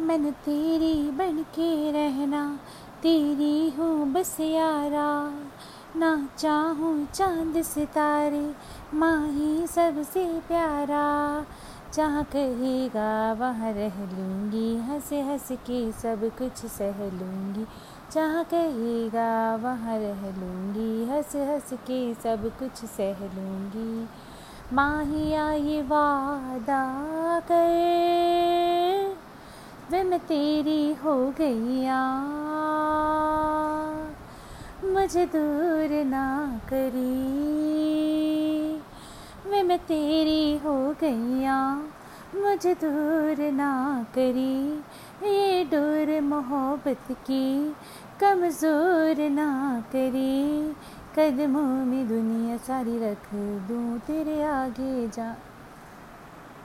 मन तेरी बन के रहना, तेरी हूँ बस यारा। ना चाहूँ चाँद सितारे माँ ही सबसे प्यारा। जहाँ कहेगा वहाँ रह लूँगी, हंस हंस के सब कुछ सह लूँगी। जहाँ कहेगा वहाँ रह लूँगी, हंस हंस के सब कुछ सह लूँगी। माहिया ये वादा कर। मैं तेरी हो गईया मुझे दूर ना करी। वे मैं तेरी हो गईया मुझे दूर ना करी। ये डोर मोहब्बत की कमज़ोर ना करी। कदमों में दुनिया सारी रख दूँ तेरे आगे जा।